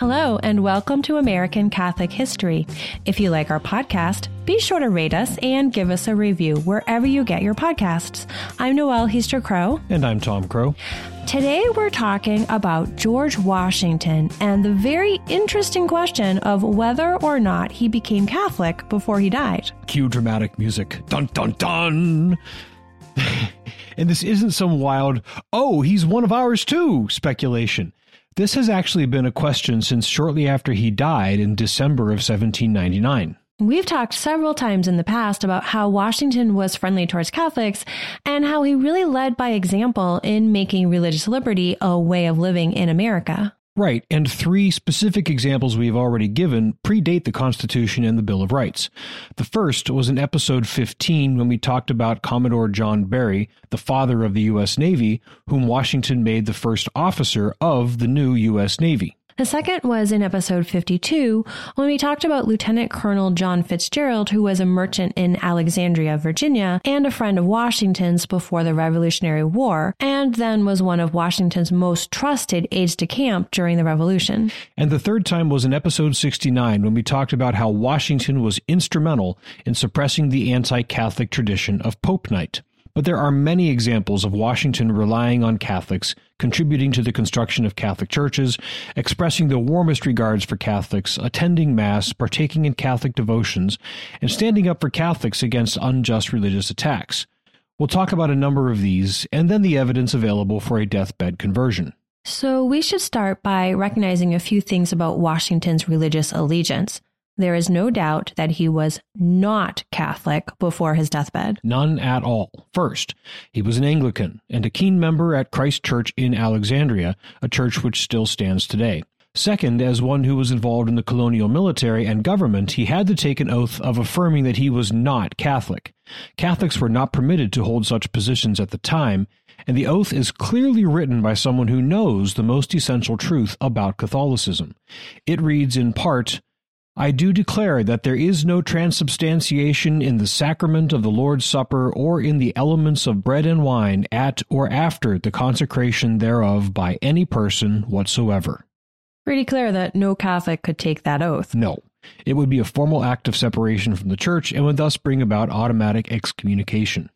Hello, and welcome to American Catholic History. If you like our podcast, be sure to rate us and give us a review wherever you get your podcasts. I'm Noelle Heaster Crow. And I'm Tom Crow. Today we're talking about George Washington and the very interesting question of whether or not he became Catholic before he died. Cue dramatic music. Dun dun dun! and this isn't some wild, oh, he's one of ours too speculation. This has actually been a question since shortly after he died in December of 1799. We've talked several times in the past about how Washington was friendly towards Catholics and how he really led by example in making religious liberty a way of living in America. Right, and three specific examples we've already given predate the Constitution and the Bill of Rights. The first was in episode 15 when we talked about Commodore John Barry, the father of the U.S. Navy, whom Washington made the first officer of the new U.S. Navy. The second was in episode 52 when we talked about Lieutenant Colonel John Fitzgerald, who was a merchant in Alexandria, Virginia, and a friend of Washington's before the Revolutionary War, and then was one of Washington's most trusted aides de camp during the Revolution. And the third time was in episode 69 when we talked about how Washington was instrumental in suppressing the anti Catholic tradition of Pope Night. But there are many examples of Washington relying on Catholics, contributing to the construction of Catholic churches, expressing the warmest regards for Catholics, attending Mass, partaking in Catholic devotions, and standing up for Catholics against unjust religious attacks. We'll talk about a number of these, and then the evidence available for a deathbed conversion. So, we should start by recognizing a few things about Washington's religious allegiance. There is no doubt that he was not Catholic before his deathbed. None at all. First, he was an Anglican and a keen member at Christ Church in Alexandria, a church which still stands today. Second, as one who was involved in the colonial military and government, he had to take an oath of affirming that he was not Catholic. Catholics were not permitted to hold such positions at the time, and the oath is clearly written by someone who knows the most essential truth about Catholicism. It reads in part, I do declare that there is no transubstantiation in the sacrament of the Lord's Supper or in the elements of bread and wine at or after the consecration thereof by any person whatsoever. Pretty clear that no Catholic could take that oath. No. It would be a formal act of separation from the church and would thus bring about automatic excommunication.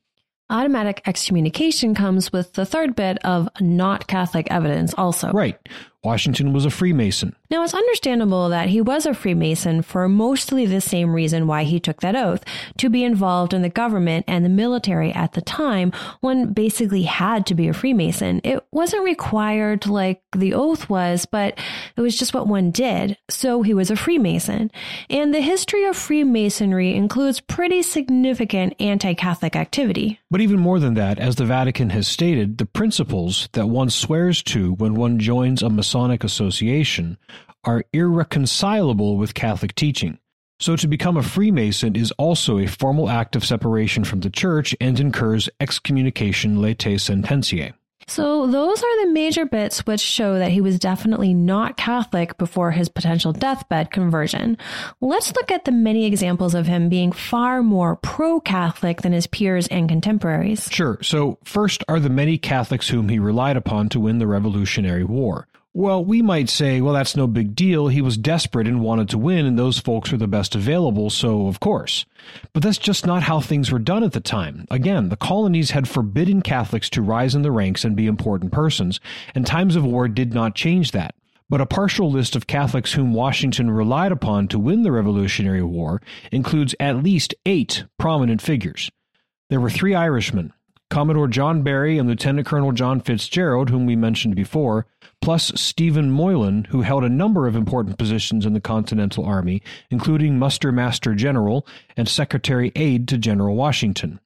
Automatic excommunication comes with the third bit of not Catholic evidence, also. Right. Washington was a Freemason. Now, it's understandable that he was a Freemason for mostly the same reason why he took that oath to be involved in the government and the military at the time. One basically had to be a Freemason. It wasn't required like the oath was, but it was just what one did. So he was a Freemason. And the history of Freemasonry includes pretty significant anti Catholic activity. But even more than that, as the Vatican has stated, the principles that one swears to when one joins a Masonic Masonic association are irreconcilable with Catholic teaching. So to become a Freemason is also a formal act of separation from the Church and incurs excommunication latae sententiae. So, those are the major bits which show that he was definitely not Catholic before his potential deathbed conversion. Let's look at the many examples of him being far more pro Catholic than his peers and contemporaries. Sure. So, first are the many Catholics whom he relied upon to win the Revolutionary War. Well, we might say, well, that's no big deal. He was desperate and wanted to win, and those folks were the best available, so of course. But that's just not how things were done at the time. Again, the colonies had forbidden Catholics to rise in the ranks and be important persons, and times of war did not change that. But a partial list of Catholics whom Washington relied upon to win the Revolutionary War includes at least eight prominent figures. There were three Irishmen, Commodore John Barry and Lieutenant Colonel John Fitzgerald, whom we mentioned before, plus Stephen Moylan, who held a number of important positions in the Continental Army, including Muster Master General and Secretary Aide to General Washington.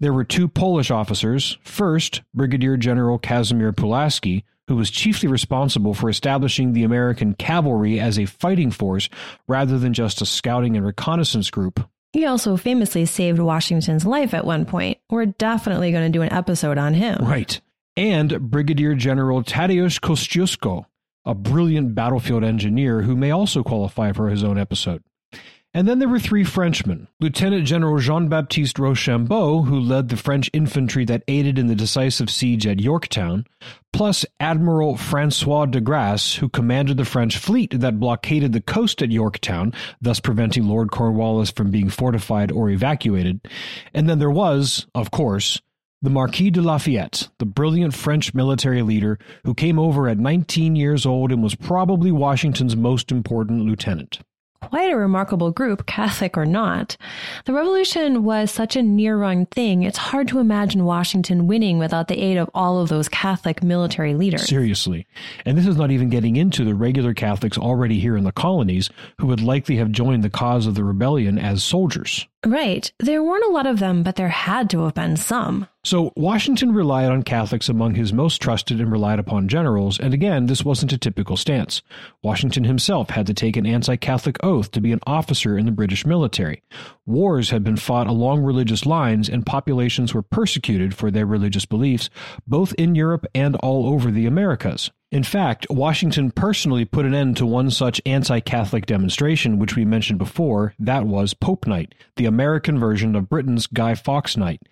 There were two Polish officers. First, Brigadier General Casimir Pulaski, who was chiefly responsible for establishing the American cavalry as a fighting force rather than just a scouting and reconnaissance group. He also famously saved Washington's life at one point. We're definitely going to do an episode on him. Right. and Brigadier General Tadeusz Kościuszko, a brilliant battlefield engineer who may also qualify for his own episode. And then there were three Frenchmen Lieutenant General Jean Baptiste Rochambeau, who led the French infantry that aided in the decisive siege at Yorktown, plus Admiral Francois de Grasse, who commanded the French fleet that blockaded the coast at Yorktown, thus preventing Lord Cornwallis from being fortified or evacuated. And then there was, of course, the Marquis de Lafayette, the brilliant French military leader who came over at 19 years old and was probably Washington's most important lieutenant quite a remarkable group, Catholic or not. The revolution was such a near run thing, it's hard to imagine Washington winning without the aid of all of those Catholic military leaders. Seriously. And this is not even getting into the regular Catholics already here in the colonies who would likely have joined the cause of the rebellion as soldiers. Right. There weren't a lot of them, but there had to have been some. So Washington relied on Catholics among his most trusted and relied upon generals, and again, this wasn't a typical stance. Washington himself had to take an anti Catholic oath to be an officer in the British military. Wars had been fought along religious lines, and populations were persecuted for their religious beliefs, both in Europe and all over the Americas. In fact, Washington personally put an end to one such anti Catholic demonstration, which we mentioned before. That was Pope Night, the American version of Britain's Guy Fawkes Night.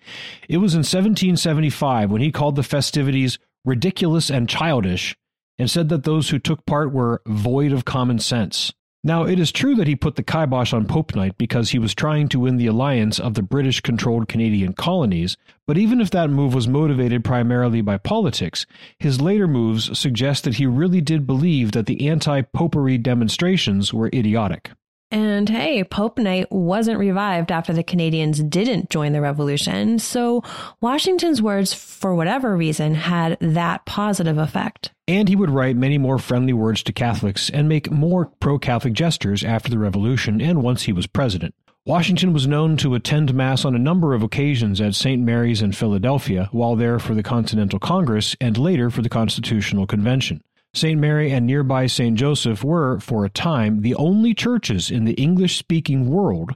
It was in 1775 when he called the festivities ridiculous and childish and said that those who took part were void of common sense. Now, it is true that he put the kibosh on Pope Night because he was trying to win the alliance of the British controlled Canadian colonies, but even if that move was motivated primarily by politics, his later moves suggest that he really did believe that the anti popery demonstrations were idiotic. And hey, Pope Night wasn't revived after the Canadians didn't join the revolution, so Washington's words, for whatever reason, had that positive effect. And he would write many more friendly words to Catholics and make more pro Catholic gestures after the revolution and once he was president. Washington was known to attend Mass on a number of occasions at St. Mary's in Philadelphia while there for the Continental Congress and later for the Constitutional Convention. St. Mary and nearby St. Joseph were, for a time, the only churches in the English speaking world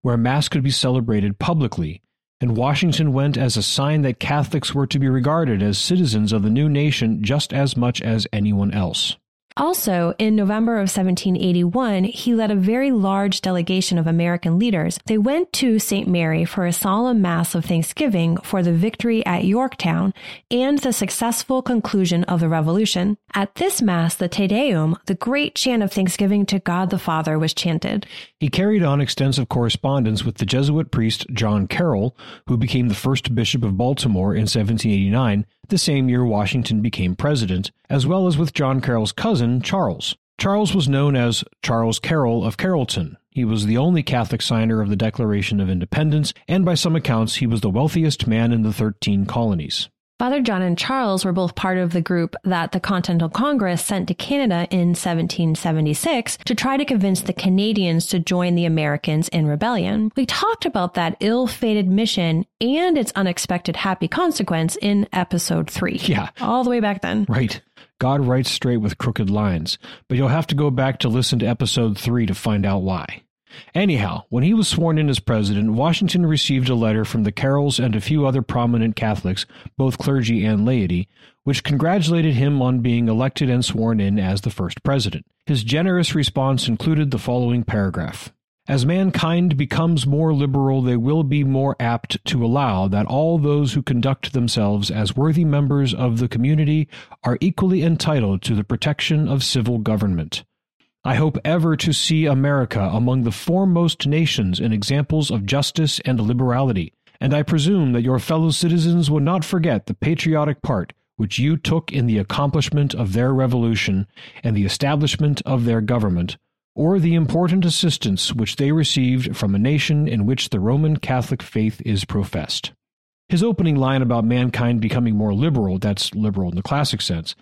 where Mass could be celebrated publicly, and Washington went as a sign that Catholics were to be regarded as citizens of the new nation just as much as anyone else. Also, in November of 1781, he led a very large delegation of American leaders. They went to St. Mary for a solemn mass of thanksgiving for the victory at Yorktown and the successful conclusion of the revolution. At this mass, the Te Deum, the great chant of thanksgiving to God the Father, was chanted. He carried on extensive correspondence with the Jesuit priest John Carroll, who became the first bishop of Baltimore in 1789 the same year Washington became president, as well as with John Carroll's cousin, Charles. Charles was known as Charles Carroll of Carrollton. He was the only Catholic signer of the Declaration of Independence, and by some accounts, he was the wealthiest man in the 13 colonies. Father John and Charles were both part of the group that the Continental Congress sent to Canada in 1776 to try to convince the Canadians to join the Americans in rebellion. We talked about that ill fated mission and its unexpected happy consequence in episode 3. Yeah. All the way back then. Right. God writes straight with crooked lines, but you'll have to go back to listen to episode 3 to find out why. Anyhow, when he was sworn in as president, Washington received a letter from the Carrolls and a few other prominent Catholics, both clergy and laity, which congratulated him on being elected and sworn in as the first president. His generous response included the following paragraph. As mankind becomes more liberal, they will be more apt to allow that all those who conduct themselves as worthy members of the community are equally entitled to the protection of civil government. I hope ever to see America among the foremost nations in examples of justice and liberality, and I presume that your fellow citizens will not forget the patriotic part which you took in the accomplishment of their revolution and the establishment of their government, or the important assistance which they received from a nation in which the Roman Catholic faith is professed. His opening line about mankind becoming more liberal, that's liberal in the classic sense,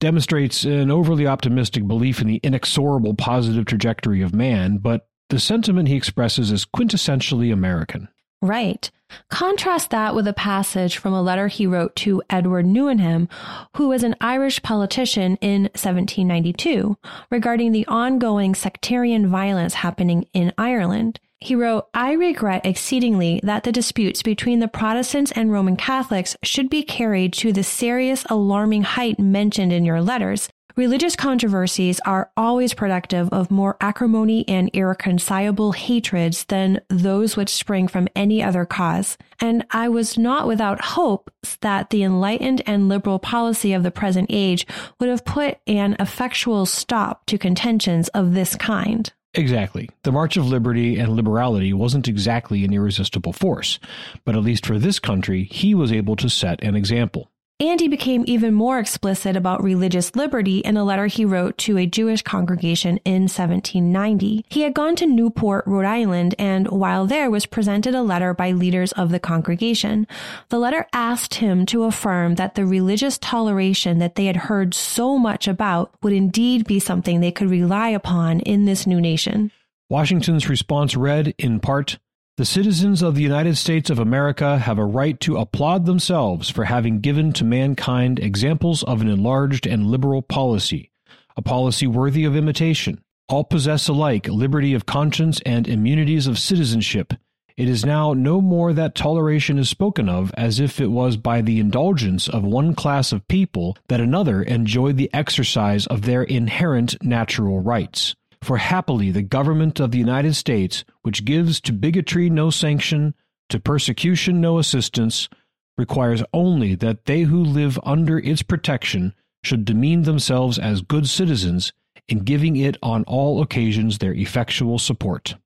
demonstrates an overly optimistic belief in the inexorable positive trajectory of man, but the sentiment he expresses is quintessentially American. Right. Contrast that with a passage from a letter he wrote to Edward Newenham, who was an Irish politician in 1792, regarding the ongoing sectarian violence happening in Ireland. He wrote, I regret exceedingly that the disputes between the Protestants and Roman Catholics should be carried to the serious, alarming height mentioned in your letters. Religious controversies are always productive of more acrimony and irreconcilable hatreds than those which spring from any other cause. And I was not without hopes that the enlightened and liberal policy of the present age would have put an effectual stop to contentions of this kind. Exactly. The March of Liberty and Liberality wasn't exactly an irresistible force, but at least for this country, he was able to set an example. And he became even more explicit about religious liberty in a letter he wrote to a Jewish congregation in 1790. He had gone to Newport, Rhode Island, and while there was presented a letter by leaders of the congregation. The letter asked him to affirm that the religious toleration that they had heard so much about would indeed be something they could rely upon in this new nation. Washington's response read, in part, the citizens of the United States of America have a right to applaud themselves for having given to mankind examples of an enlarged and liberal policy, a policy worthy of imitation. All possess alike liberty of conscience and immunities of citizenship. It is now no more that toleration is spoken of as if it was by the indulgence of one class of people that another enjoyed the exercise of their inherent natural rights. For happily the government of the United States, which gives to bigotry no sanction, to persecution no assistance, requires only that they who live under its protection should demean themselves as good citizens in giving it on all occasions their effectual support.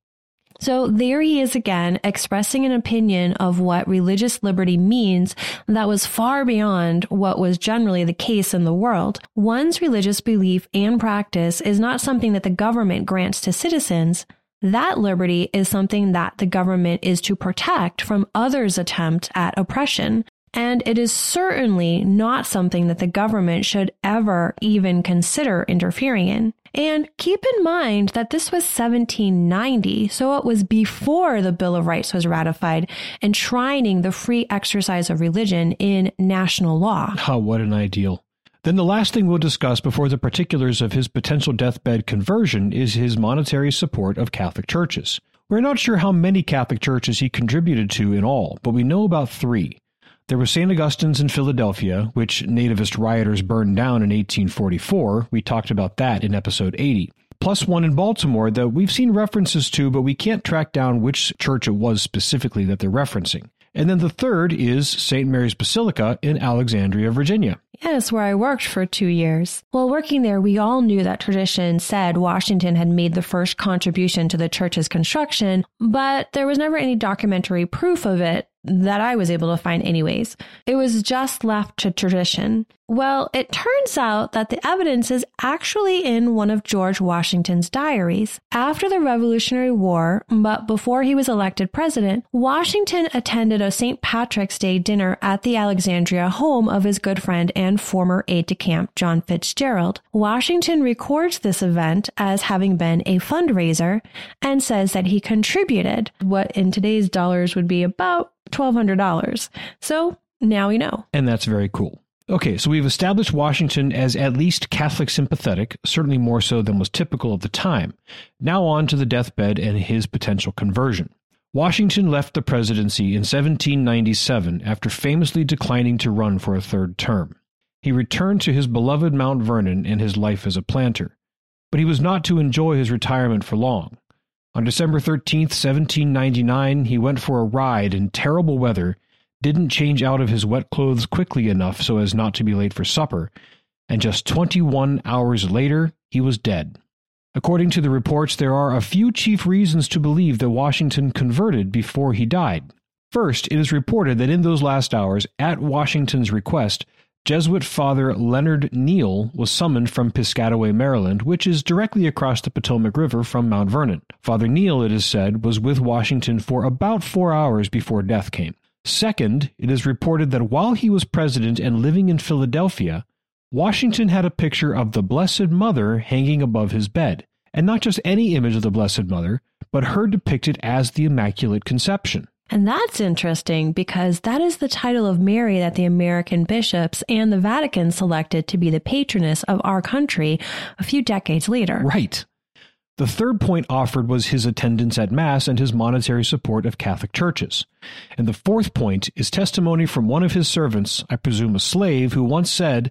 So there he is again, expressing an opinion of what religious liberty means that was far beyond what was generally the case in the world. One's religious belief and practice is not something that the government grants to citizens. That liberty is something that the government is to protect from others' attempt at oppression. And it is certainly not something that the government should ever even consider interfering in. And keep in mind that this was 1790, so it was before the Bill of Rights was ratified, enshrining the free exercise of religion in national law. Oh, what an ideal. Then the last thing we'll discuss before the particulars of his potential deathbed conversion is his monetary support of Catholic churches. We're not sure how many Catholic churches he contributed to in all, but we know about three. There was St. Augustine's in Philadelphia, which nativist rioters burned down in 1844. We talked about that in episode 80. Plus one in Baltimore that we've seen references to, but we can't track down which church it was specifically that they're referencing. And then the third is St. Mary's Basilica in Alexandria, Virginia. Yes, where I worked for two years. While working there, we all knew that tradition said Washington had made the first contribution to the church's construction, but there was never any documentary proof of it that I was able to find, anyways. It was just left to tradition. Well, it turns out that the evidence is actually in one of George Washington's diaries. After the Revolutionary War, but before he was elected president, Washington attended a St. Patrick's Day dinner at the Alexandria home of his good friend and former aide de camp John Fitzgerald. Washington records this event as having been a fundraiser and says that he contributed what in today's dollars would be about $1,200. So now we know. And that's very cool. Okay, so we've established Washington as at least Catholic sympathetic, certainly more so than was typical of the time. Now on to the deathbed and his potential conversion. Washington left the presidency in 1797 after famously declining to run for a third term. He returned to his beloved Mount Vernon and his life as a planter. But he was not to enjoy his retirement for long. On December 13, 1799, he went for a ride in terrible weather didn't change out of his wet clothes quickly enough so as not to be late for supper, and just 21 hours later, he was dead. According to the reports, there are a few chief reasons to believe that Washington converted before he died. First, it is reported that in those last hours, at Washington's request, Jesuit Father Leonard Neale was summoned from Piscataway, Maryland, which is directly across the Potomac River from Mount Vernon. Father Neale, it is said, was with Washington for about four hours before death came. Second, it is reported that while he was president and living in Philadelphia, Washington had a picture of the Blessed Mother hanging above his bed, and not just any image of the Blessed Mother, but her depicted as the Immaculate Conception. And that's interesting because that is the title of Mary that the American bishops and the Vatican selected to be the patroness of our country a few decades later. Right. The third point offered was his attendance at Mass and his monetary support of Catholic churches. And the fourth point is testimony from one of his servants, I presume a slave, who once said,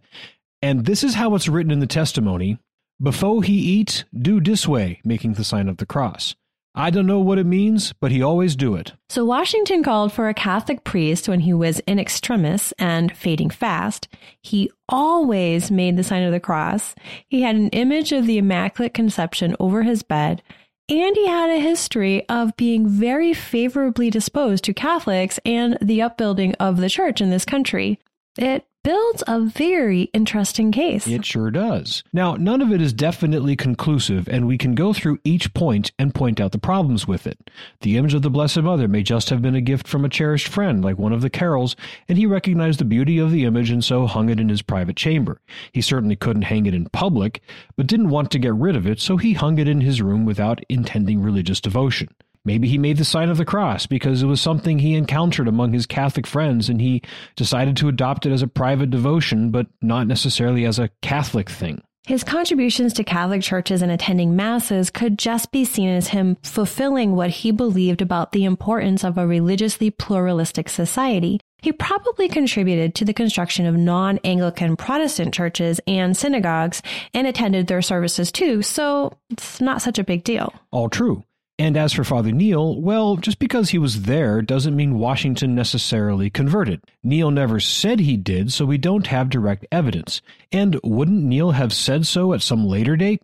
and this is how it's written in the testimony Before he eat, do this way, making the sign of the cross. I don't know what it means, but he always do it. So Washington called for a Catholic priest when he was in extremis and fading fast. He always made the sign of the cross. He had an image of the Immaculate Conception over his bed. And he had a history of being very favorably disposed to Catholics and the upbuilding of the church in this country. It builds a very interesting case. It sure does. Now, none of it is definitely conclusive, and we can go through each point and point out the problems with it. The image of the Blessed Mother may just have been a gift from a cherished friend, like one of the Carrolls, and he recognized the beauty of the image and so hung it in his private chamber. He certainly couldn't hang it in public, but didn't want to get rid of it, so he hung it in his room without intending religious devotion. Maybe he made the sign of the cross because it was something he encountered among his Catholic friends and he decided to adopt it as a private devotion, but not necessarily as a Catholic thing. His contributions to Catholic churches and attending masses could just be seen as him fulfilling what he believed about the importance of a religiously pluralistic society. He probably contributed to the construction of non Anglican Protestant churches and synagogues and attended their services too, so it's not such a big deal. All true. And as for Father Neale, well, just because he was there doesn't mean Washington necessarily converted. Neale never said he did, so we don't have direct evidence. And wouldn't Neale have said so at some later date?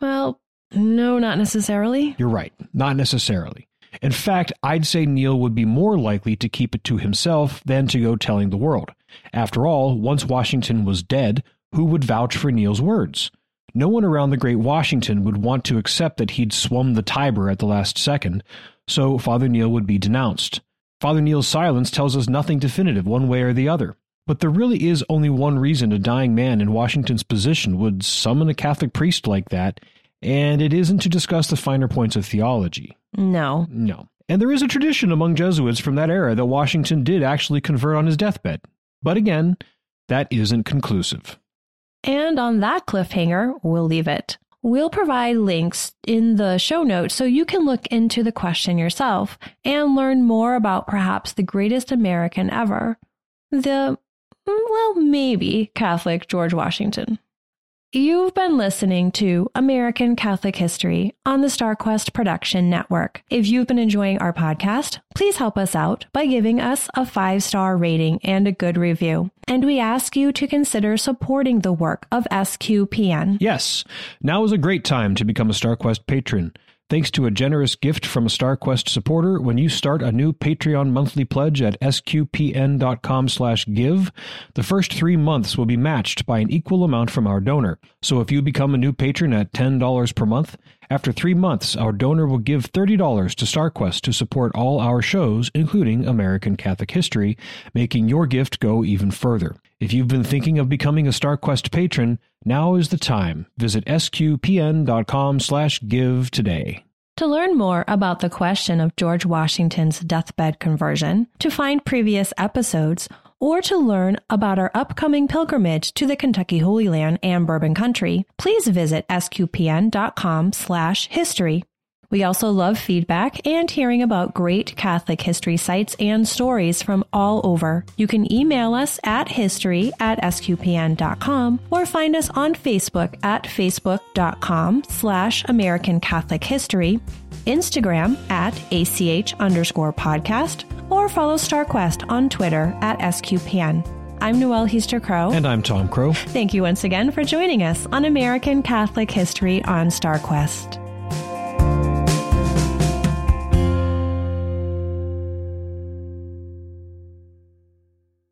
Well, no, not necessarily. You're right, not necessarily. In fact, I'd say Neale would be more likely to keep it to himself than to go telling the world. After all, once Washington was dead, who would vouch for Neale's words? No one around the great Washington would want to accept that he'd swum the Tiber at the last second, so Father Neale would be denounced. Father Neale's silence tells us nothing definitive one way or the other. But there really is only one reason a dying man in Washington's position would summon a Catholic priest like that, and it isn't to discuss the finer points of theology. No. No. And there is a tradition among Jesuits from that era that Washington did actually convert on his deathbed. But again, that isn't conclusive. And on that cliffhanger, we'll leave it. We'll provide links in the show notes so you can look into the question yourself and learn more about perhaps the greatest American ever. The, well, maybe Catholic George Washington. You've been listening to American Catholic History on the StarQuest Production Network. If you've been enjoying our podcast, please help us out by giving us a five star rating and a good review. And we ask you to consider supporting the work of SQPN. Yes, now is a great time to become a StarQuest patron. Thanks to a generous gift from a StarQuest supporter, when you start a new Patreon monthly pledge at sqpn.com/give, the first 3 months will be matched by an equal amount from our donor. So if you become a new patron at $10 per month, after 3 months our donor will give $30 to StarQuest to support all our shows, including American Catholic History, making your gift go even further. If you've been thinking of becoming a StarQuest patron, now is the time. Visit sqpn.com/give today. To learn more about the question of George Washington's deathbed conversion, to find previous episodes, or to learn about our upcoming pilgrimage to the Kentucky Holy Land and Bourbon Country, please visit sqpn.com/history. We also love feedback and hearing about great Catholic history sites and stories from all over. You can email us at history at sqpn.com or find us on Facebook at facebook.com slash American Catholic History, Instagram at ACH underscore podcast, or follow StarQuest on Twitter at SQPN. I'm Noelle Heaster Crow. And I'm Tom Crow. Thank you once again for joining us on American Catholic History on StarQuest.